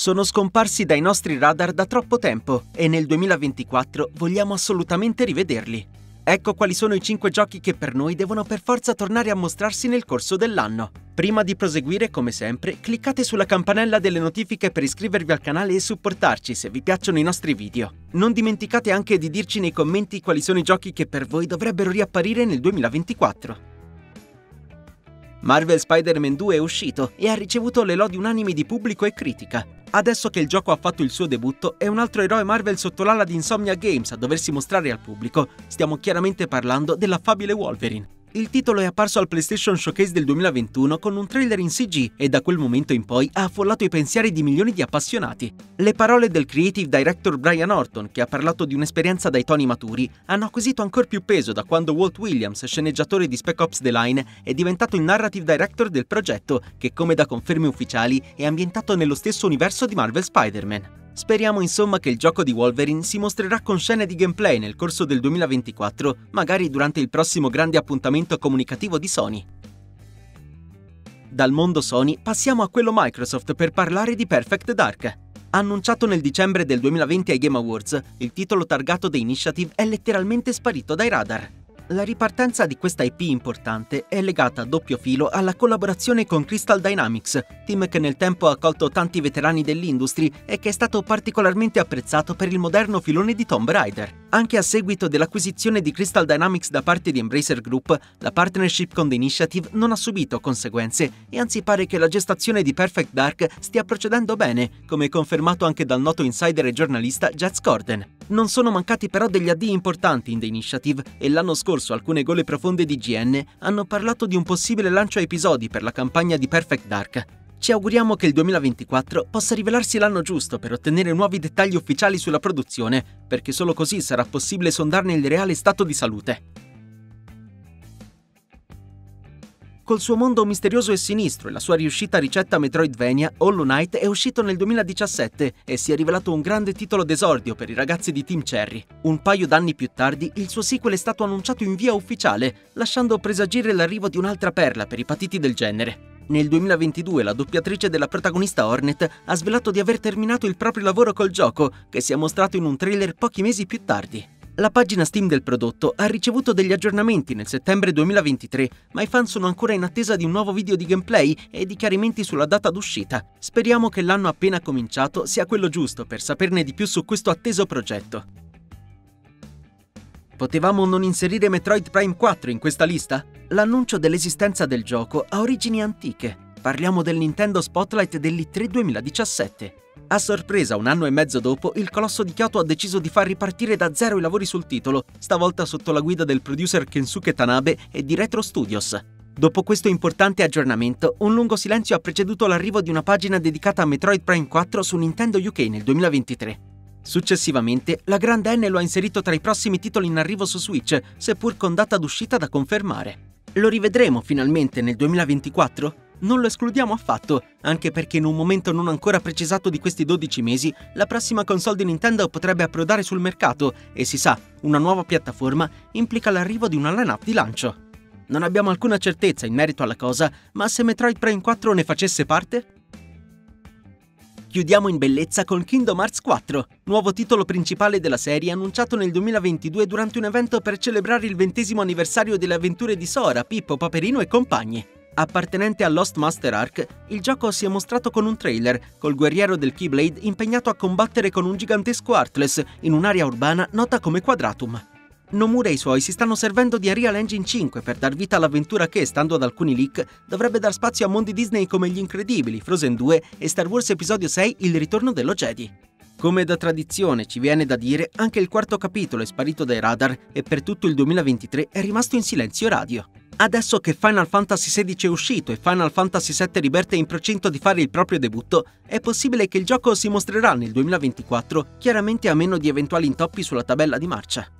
sono scomparsi dai nostri radar da troppo tempo e nel 2024 vogliamo assolutamente rivederli. Ecco quali sono i 5 giochi che per noi devono per forza tornare a mostrarsi nel corso dell'anno. Prima di proseguire, come sempre, cliccate sulla campanella delle notifiche per iscrivervi al canale e supportarci se vi piacciono i nostri video. Non dimenticate anche di dirci nei commenti quali sono i giochi che per voi dovrebbero riapparire nel 2024. Marvel Spider-Man 2 è uscito e ha ricevuto le lodi unanimi di pubblico e critica. Adesso che il gioco ha fatto il suo debutto, è un altro eroe Marvel sotto l'ala di Insomnia Games a doversi mostrare al pubblico. Stiamo chiaramente parlando dell'affabile Wolverine. Il titolo è apparso al PlayStation Showcase del 2021 con un trailer in CG e da quel momento in poi ha affollato i pensieri di milioni di appassionati. Le parole del creative director Brian Orton, che ha parlato di un'esperienza dai toni maturi, hanno acquisito ancora più peso da quando Walt Williams, sceneggiatore di Spec Ops The Line, è diventato il narrative director del progetto, che come da conferme ufficiali è ambientato nello stesso universo di Marvel Spider-Man. Speriamo insomma che il gioco di Wolverine si mostrerà con scene di gameplay nel corso del 2024, magari durante il prossimo grande appuntamento comunicativo di Sony. Dal mondo Sony passiamo a quello Microsoft per parlare di Perfect Dark. Annunciato nel dicembre del 2020 ai Game Awards, il titolo targato The Initiative è letteralmente sparito dai radar. La ripartenza di questa IP importante è legata a doppio filo alla collaborazione con Crystal Dynamics, team che nel tempo ha accolto tanti veterani dell'industry e che è stato particolarmente apprezzato per il moderno filone di Tomb Raider. Anche a seguito dell'acquisizione di Crystal Dynamics da parte di Embracer Group, la partnership con The Initiative non ha subito conseguenze e anzi pare che la gestazione di Perfect Dark stia procedendo bene, come confermato anche dal noto insider e giornalista Jets Gordon. Non sono mancati però degli addii importanti in The Initiative e l'anno scorso alcune gole profonde di GN hanno parlato di un possibile lancio a episodi per la campagna di Perfect Dark. Ci auguriamo che il 2024 possa rivelarsi l'anno giusto per ottenere nuovi dettagli ufficiali sulla produzione, perché solo così sarà possibile sondarne il reale stato di salute. Col suo mondo misterioso e sinistro e la sua riuscita ricetta Metroidvania, Hollow Knight è uscito nel 2017 e si è rivelato un grande titolo d'esordio per i ragazzi di Team Cherry. Un paio d'anni più tardi, il suo sequel è stato annunciato in via ufficiale, lasciando presagire l'arrivo di un'altra perla per i patiti del genere. Nel 2022 la doppiatrice della protagonista Hornet ha svelato di aver terminato il proprio lavoro col gioco, che si è mostrato in un trailer pochi mesi più tardi. La pagina Steam del prodotto ha ricevuto degli aggiornamenti nel settembre 2023, ma i fan sono ancora in attesa di un nuovo video di gameplay e di chiarimenti sulla data d'uscita. Speriamo che l'anno appena cominciato sia quello giusto per saperne di più su questo atteso progetto. Potevamo non inserire Metroid Prime 4 in questa lista? L'annuncio dell'esistenza del gioco ha origini antiche. Parliamo del Nintendo Spotlight dell'E3 2017. A sorpresa, un anno e mezzo dopo, il colosso di Kyoto ha deciso di far ripartire da zero i lavori sul titolo, stavolta sotto la guida del producer Kensuke Tanabe e di Retro Studios. Dopo questo importante aggiornamento, un lungo silenzio ha preceduto l'arrivo di una pagina dedicata a Metroid Prime 4 su Nintendo UK nel 2023. Successivamente, la Grande N lo ha inserito tra i prossimi titoli in arrivo su Switch, seppur con data d'uscita da confermare. Lo rivedremo finalmente nel 2024? Non lo escludiamo affatto, anche perché in un momento non ancora precisato di questi 12 mesi, la prossima console di Nintendo potrebbe approdare sul mercato e si sa, una nuova piattaforma implica l'arrivo di una line-up di lancio. Non abbiamo alcuna certezza in merito alla cosa, ma se Metroid Prime 4 ne facesse parte? Chiudiamo in bellezza con Kingdom Hearts 4, nuovo titolo principale della serie annunciato nel 2022 durante un evento per celebrare il ventesimo anniversario delle avventure di Sora, Pippo, Paperino e compagni. Appartenente a Lost Master Arc, il gioco si è mostrato con un trailer, col guerriero del Keyblade impegnato a combattere con un gigantesco Heartless in un'area urbana nota come Quadratum. Nomura e i suoi si stanno servendo di Unreal Engine 5 per dar vita all'avventura che, stando ad alcuni leak, dovrebbe dar spazio a mondi Disney come Gli Incredibili, Frozen 2 e Star Wars Episodio 6 Il ritorno dello Jedi. Come da tradizione ci viene da dire, anche il quarto capitolo è sparito dai radar e per tutto il 2023 è rimasto in silenzio radio. Adesso che Final Fantasy XVI è uscito e Final Fantasy VII Rebirth è in procinto di fare il proprio debutto, è possibile che il gioco si mostrerà nel 2024, chiaramente a meno di eventuali intoppi sulla tabella di marcia.